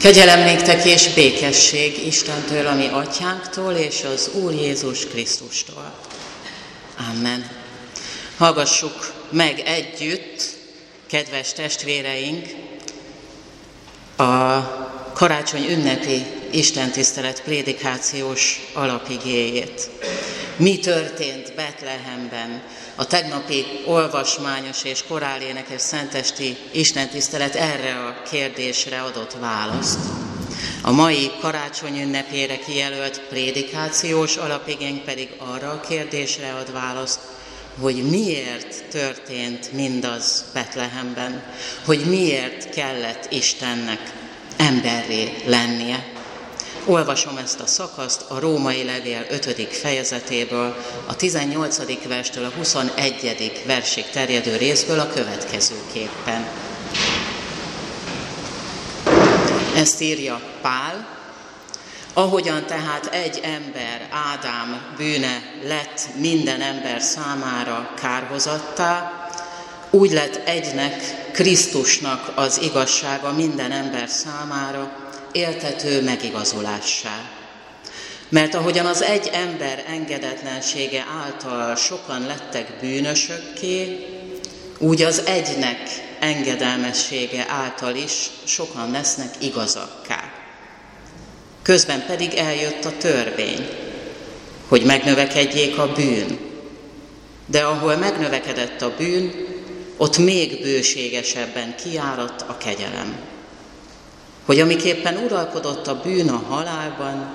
Kegyelem néktek és békesség Istentől, ami atyánktól és az Úr Jézus Krisztustól. Amen. Hallgassuk meg együtt, kedves testvéreink, a karácsony ünnepi istentisztelet prédikációs alapigéjét. Mi történt Betlehemben? A tegnapi olvasmányos és korálénekes szentesti istentisztelet erre a kérdésre adott választ. A mai karácsony ünnepére kijelölt prédikációs alapigénk pedig arra a kérdésre ad választ, hogy miért történt mindaz Betlehemben, hogy miért kellett Istennek emberré lennie. Olvasom ezt a szakaszt a római levél 5. fejezetéből, a 18. verstől a 21. versig terjedő részből a következőképpen. Ezt írja Pál, ahogyan tehát egy ember, Ádám bűne lett minden ember számára kárhozattá, úgy lett egynek, Krisztusnak az igazsága minden ember számára, éltető megigazulássá. Mert ahogyan az egy ember engedetlensége által sokan lettek bűnösökké, úgy az egynek engedelmessége által is sokan lesznek igazakká. Közben pedig eljött a törvény, hogy megnövekedjék a bűn. De ahol megnövekedett a bűn, ott még bőségesebben kiáradt a kegyelem hogy amiképpen uralkodott a bűn a halálban,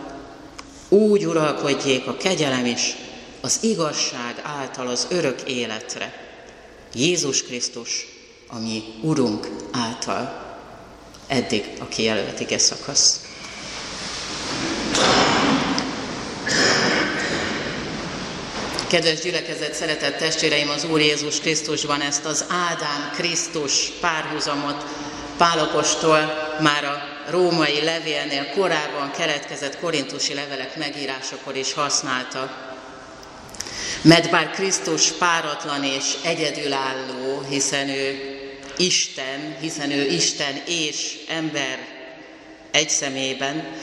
úgy uralkodjék a kegyelem is az igazság által az örök életre. Jézus Krisztus, ami Urunk által. Eddig a kijelölt ige szakasz. Kedves gyülekezet, szeretett testvéreim, az Úr Jézus Krisztusban ezt az Ádám Krisztus párhuzamot Pálapostól már a római levélnél korábban keletkezett korintusi levelek megírásakor is használta. Mert bár Krisztus páratlan és egyedülálló, hiszen ő Isten, hiszen ő Isten és ember egy szemében,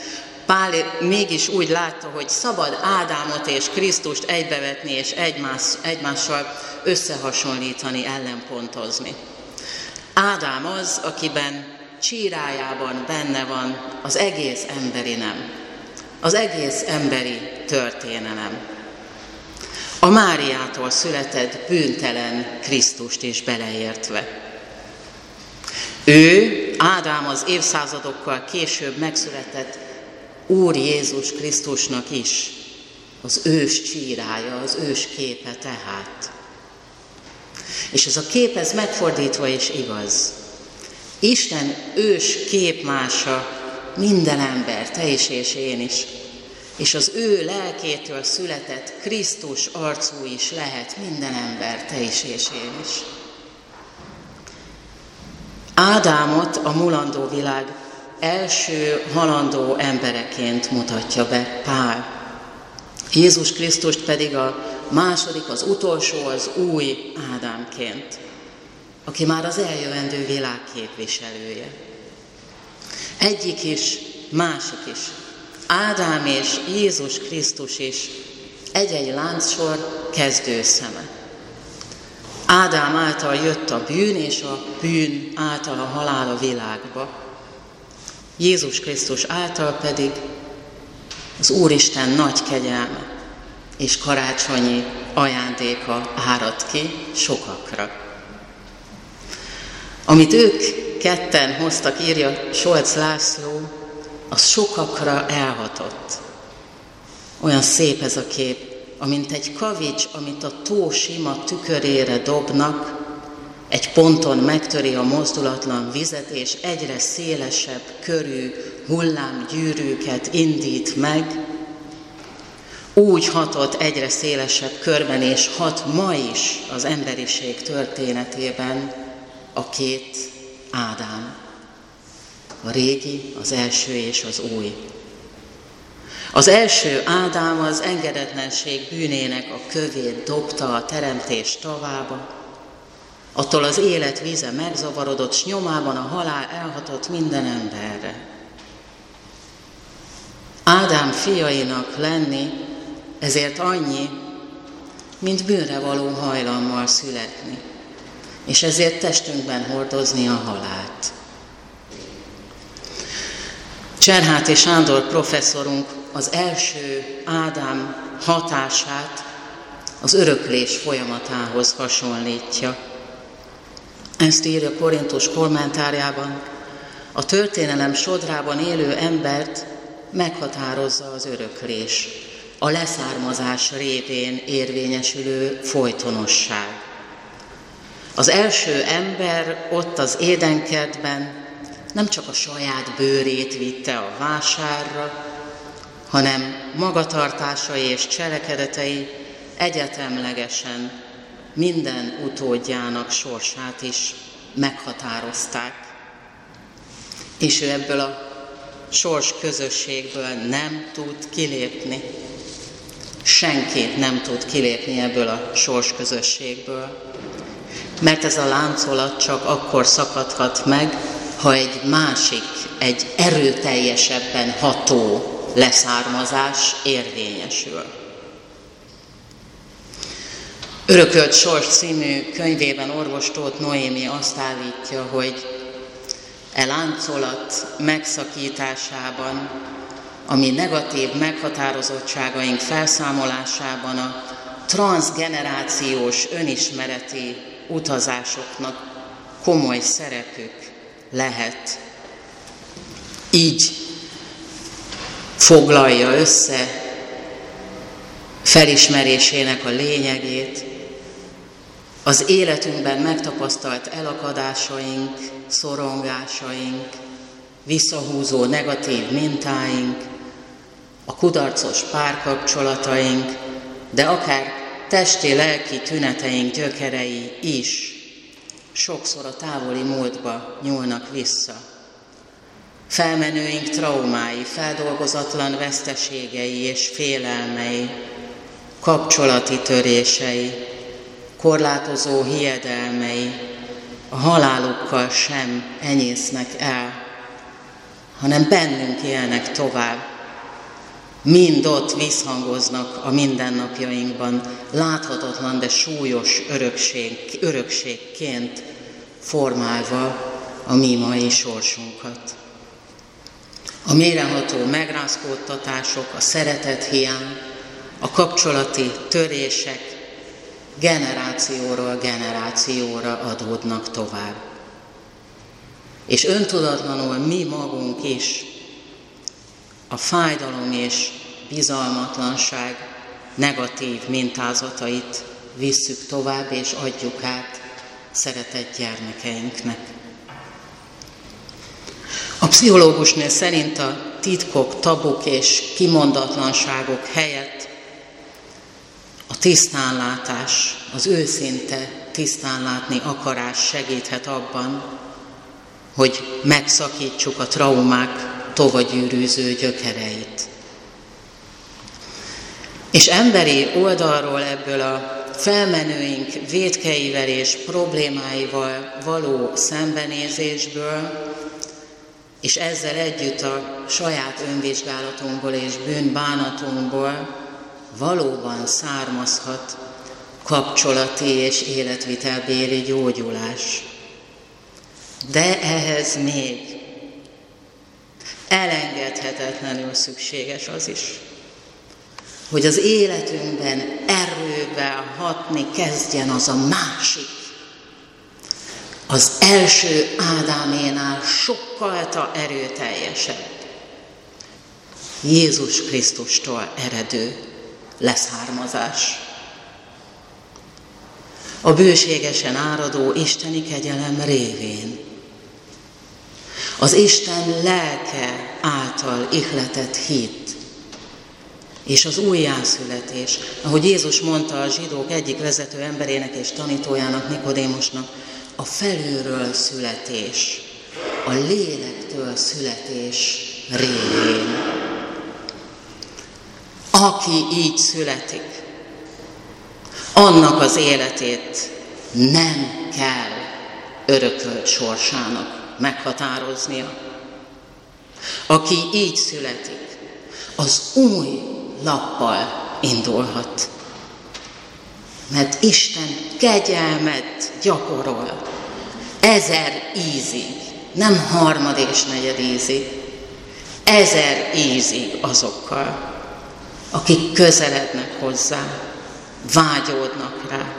Pál mégis úgy látta, hogy szabad Ádámot és Krisztust egybevetni és egymás, egymással összehasonlítani, ellenpontozni. Ádám az, akiben csírájában benne van az egész emberi nem, az egész emberi történelem. A Máriától született bűntelen Krisztust is beleértve. Ő, Ádám az évszázadokkal később megszületett Úr Jézus Krisztusnak is az ős csírája, az ős képe tehát. És ez a kép, ez megfordítva is igaz. Isten ős képmása minden ember, te is és én is. És az ő lelkétől született Krisztus arcú is lehet minden ember, te is és én is. Ádámot a mulandó világ első halandó embereként mutatja be Pál. Jézus Krisztust pedig a második, az utolsó, az új Ádámként aki már az eljövendő világ képviselője. Egyik is, másik is. Ádám és Jézus Krisztus is egy-egy láncsor kezdőszeme. Ádám által jött a bűn, és a bűn által a halál a világba. Jézus Krisztus által pedig az Úristen nagy kegyelme és karácsonyi ajándéka árad ki sokakra. Amit ők ketten hoztak, írja Solc László, az sokakra elhatott. Olyan szép ez a kép, amint egy kavics, amit a tó sima tükörére dobnak, egy ponton megtöri a mozdulatlan vizet, és egyre szélesebb körű hullámgyűrűket indít meg, úgy hatott egyre szélesebb körben, és hat ma is az emberiség történetében, a két Ádám, a régi, az első és az új. Az első Ádám az engedetlenség bűnének a kövét dobta a teremtés tavába, attól az élet víze megzavarodott, s nyomában a halál elhatott minden emberre. Ádám fiainak lenni, ezért annyi, mint bűnre való hajlammal születni, és ezért testünkben hordozni a halált. Cserhát és Sándor professzorunk az első Ádám hatását az öröklés folyamatához hasonlítja. Ezt írja Korintus kommentárjában, a történelem sodrában élő embert meghatározza az öröklés, a leszármazás révén érvényesülő folytonosság. Az első ember ott az édenkertben nem csak a saját bőrét vitte a vásárra, hanem magatartásai és cselekedetei egyetemlegesen minden utódjának sorsát is meghatározták. És ő ebből a sors közösségből nem tud kilépni. Senki nem tud kilépni ebből a sors közösségből. Mert ez a láncolat csak akkor szakadhat meg, ha egy másik, egy erőteljesebben ható leszármazás érvényesül. Örökölt Sors című könyvében orvos Tóth Noémi azt állítja, hogy e láncolat megszakításában, ami negatív meghatározottságaink felszámolásában a transgenerációs önismereti utazásoknak komoly szerepük lehet. Így foglalja össze felismerésének a lényegét, az életünkben megtapasztalt elakadásaink, szorongásaink, visszahúzó negatív mintáink, a kudarcos párkapcsolataink, de akár testi-lelki tüneteink gyökerei is sokszor a távoli múltba nyúlnak vissza. Felmenőink traumái, feldolgozatlan veszteségei és félelmei, kapcsolati törései, korlátozó hiedelmei a halálukkal sem enyésznek el, hanem bennünk élnek tovább. Mind ott visszhangoznak a mindennapjainkban, láthatatlan, de súlyos örökség, örökségként formálva a mi mai sorsunkat. A méreható megrázkódtatások, a szeretet hiány, a kapcsolati törések generációról generációra adódnak tovább. És öntudatlanul mi magunk is a fájdalom és bizalmatlanság negatív mintázatait visszük tovább és adjuk át szeretett gyermekeinknek. A pszichológusnél szerint a titkok, tabuk és kimondatlanságok helyett a tisztánlátás, az őszinte tisztánlátni akarás segíthet abban, hogy megszakítsuk a traumák tovagyűrűző gyökereit. És emberi oldalról ebből a felmenőink védkeivel és problémáival való szembenézésből, és ezzel együtt a saját önvizsgálatunkból és bűnbánatunkból valóban származhat kapcsolati és életvitelbéli gyógyulás. De ehhez még elengedhetetlenül szükséges az is, hogy az életünkben erővel hatni kezdjen az a másik, az első Ádáménál sokkal erőteljesebb, Jézus Krisztustól eredő leszármazás. A bőségesen áradó isteni kegyelem révén. Az Isten lelke által ihletett hit, és az újjászületés, ahogy Jézus mondta a zsidók egyik vezető emberének és tanítójának, Nikodémusnak, a felülről születés, a lélektől születés révén. Aki így születik, annak az életét nem kell örökölt sorsának meghatároznia. Aki így születik, az új lappal indulhat. Mert Isten kegyelmet gyakorol ezer ízig, nem harmad és negyed ízig, ezer ízig azokkal, akik közelednek hozzá, vágyódnak rá,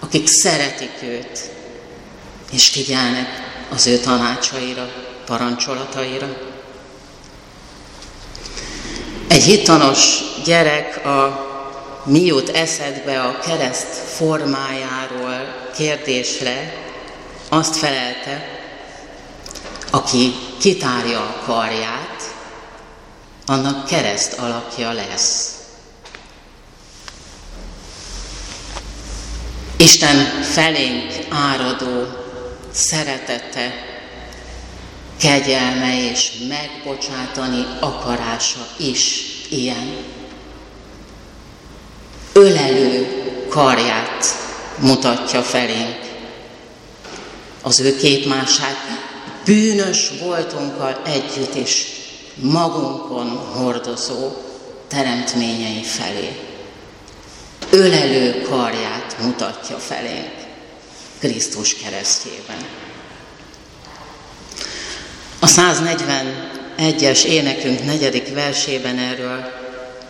akik szeretik őt, és figyelnek az ő tanácsaira, parancsolataira. Egy hitanos gyerek a mi jut eszedbe a kereszt formájáról kérdésre azt felelte, aki kitárja a karját, annak kereszt alakja lesz. Isten felénk áradó szeretete, kegyelme és megbocsátani akarása is ilyen. Ölelő karját mutatja felénk. Az ő képmását bűnös voltunkkal együtt is magunkon hordozó teremtményei felé. Ölelő karját mutatja felénk Krisztus keresztjében. A 141-es énekünk negyedik versében erről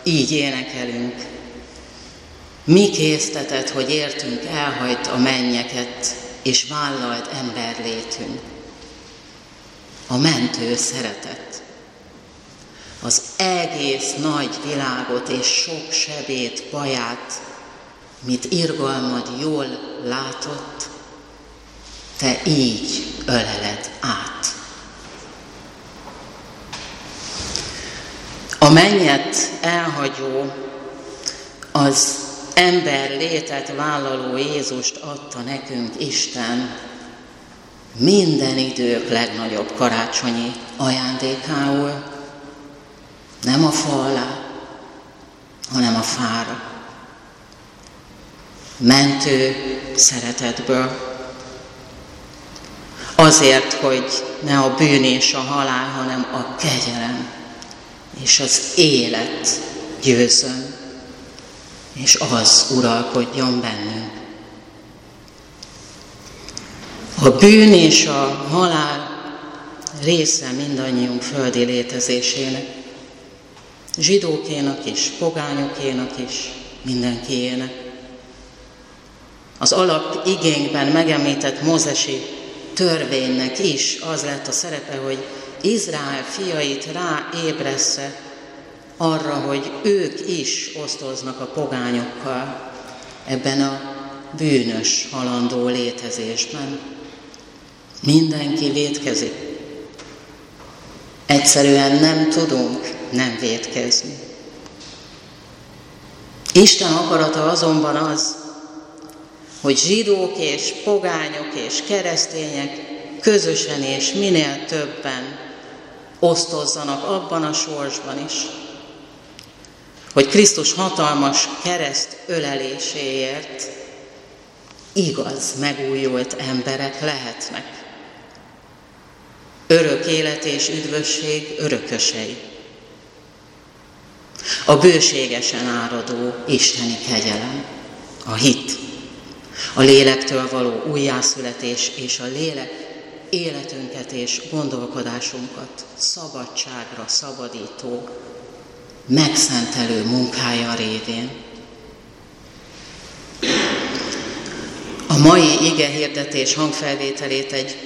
így énekelünk. Mi késztetett, hogy értünk, elhajt a mennyeket, és vállalt ember létünk. A mentő szeretet. Az egész nagy világot és sok sebét, baját, mit irgalmad jól látott, te így öleled át. A mennyet elhagyó, az ember létet vállaló Jézust adta nekünk Isten minden idők legnagyobb karácsonyi ajándékául, nem a fa alá, hanem a fára. Mentő szeretetből. Azért, hogy ne a bűn és a halál, hanem a kegyelem és az élet győzön, és az uralkodjon bennünk. A bűn és a halál része mindannyiunk földi létezésének, zsidókénak is, pogányokénak is, mindenkiének. Az alap igényben megemlített mozesi törvénynek is az lett a szerepe, hogy Izrael fiait ráébressze arra, hogy ők is osztoznak a pogányokkal ebben a bűnös, halandó létezésben. Mindenki védkezik. Egyszerűen nem tudunk nem védkezni. Isten akarata azonban az, hogy zsidók és pogányok és keresztények közösen és minél többen osztozzanak abban a sorsban is, hogy Krisztus hatalmas kereszt öleléséért igaz, megújult emberek lehetnek. Örök élet és üdvösség örökösei. A bőségesen áradó isteni kegyelem, a hit, a lélektől való újjászületés és a lélek életünket és gondolkodásunkat szabadságra szabadító, megszentelő munkája révén. A mai ige hirdetés hangfelvételét egy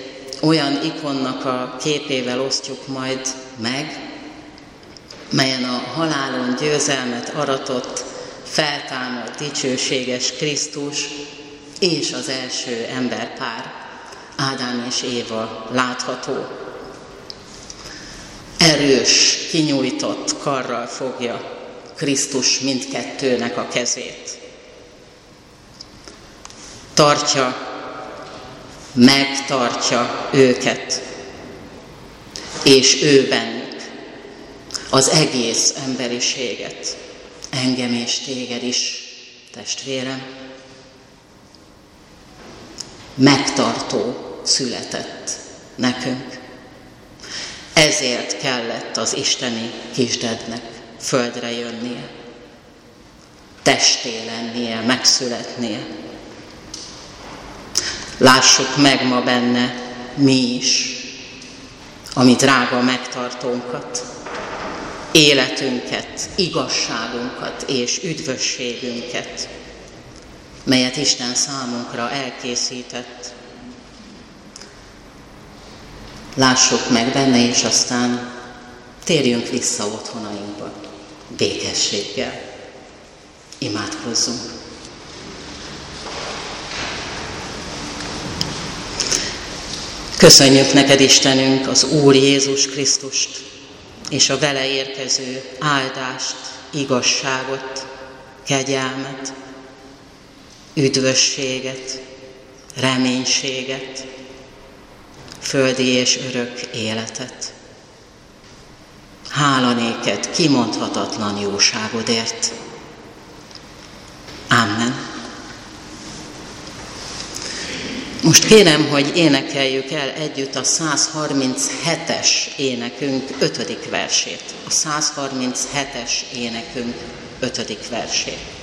olyan ikonnak a képével osztjuk majd meg, melyen a halálon győzelmet aratott, feltámadt dicsőséges Krisztus és az első emberpár, Ádám és Éva látható. Erős, kinyújtott karral fogja Krisztus mindkettőnek a kezét. Tartja, megtartja őket, és ő bennük az egész emberiséget, engem és téged is, testvérem, megtartó született nekünk. Ezért kellett az isteni kisdednek földre jönnie, testé lennie, megszületnie. Lássuk meg ma benne mi is, ami drága megtartónkat, életünket, igazságunkat és üdvösségünket, melyet Isten számunkra elkészített. Lássuk meg benne, és aztán térjünk vissza otthonainkba békességgel. Imádkozzunk! Köszönjük neked, Istenünk, az Úr Jézus Krisztust, és a vele érkező áldást, igazságot, kegyelmet, üdvösséget, reménységet, földi és örök életet. Hálanéket kimondhatatlan jóságodért. Amen. Most kérem, hogy énekeljük el együtt a 137-es énekünk ötödik versét. A 137-es énekünk ötödik versét.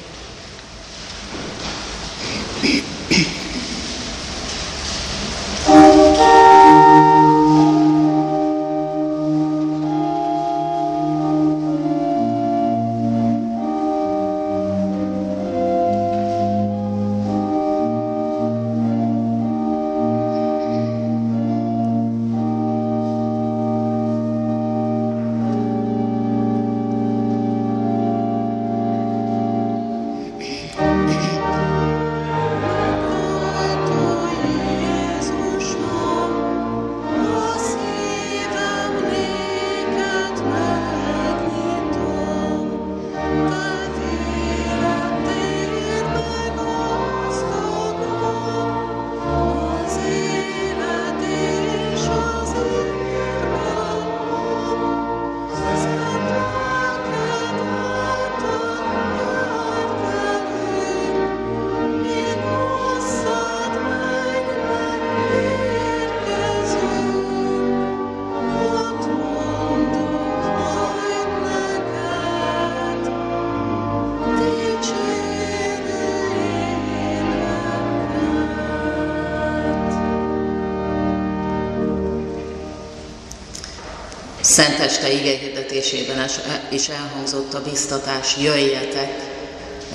Szenteste igehirdetésében is elhangzott a biztatás, jöjjetek,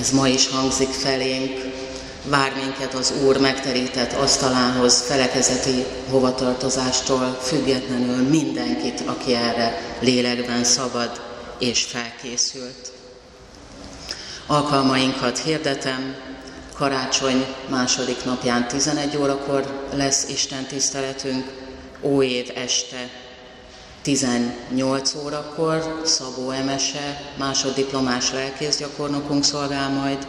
ez ma is hangzik felénk, vár minket az Úr megterített asztalához, felekezeti hovatartozástól függetlenül mindenkit, aki erre lélekben szabad és felkészült. Alkalmainkat hirdetem, karácsony második napján 11 órakor lesz Isten tiszteletünk, óév este 18 órakor Szabó Emese, másoddiplomás lelkészgyakornokunk szolgál majd,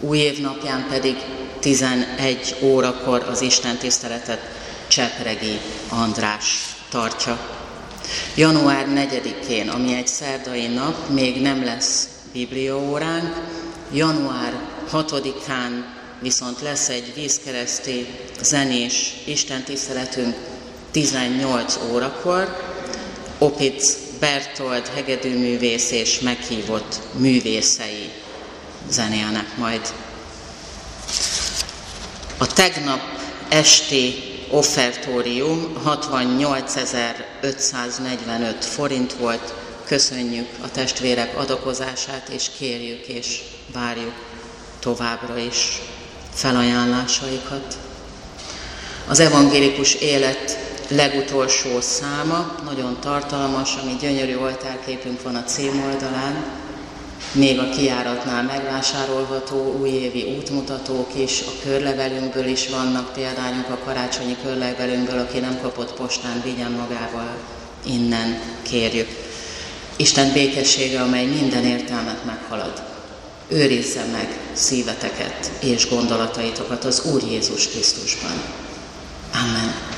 új év napján pedig 11 órakor az Isten tiszteletet Csepregi András tartja. Január 4-én, ami egy szerdai nap, még nem lesz bibliaóránk, január 6-án viszont lesz egy vízkereszti zenés istentiszteletünk 18 órakor, Opitz Bertold hegedűművész és meghívott művészei zenélnek majd. A tegnap esti offertórium 68.545 forint volt. Köszönjük a testvérek adakozását, és kérjük és várjuk továbbra is felajánlásaikat. Az evangélikus élet legutolsó száma, nagyon tartalmas, ami gyönyörű oltárképünk van a címoldalán, még a kiáratnál megvásárolható újévi útmutatók is, a körlevelünkből is vannak példányok a karácsonyi körlevelünkből, aki nem kapott postán, vigyen magával, innen kérjük. Isten békessége, amely minden értelmet meghalad, őrizze meg szíveteket és gondolataitokat az Úr Jézus Krisztusban. Amen.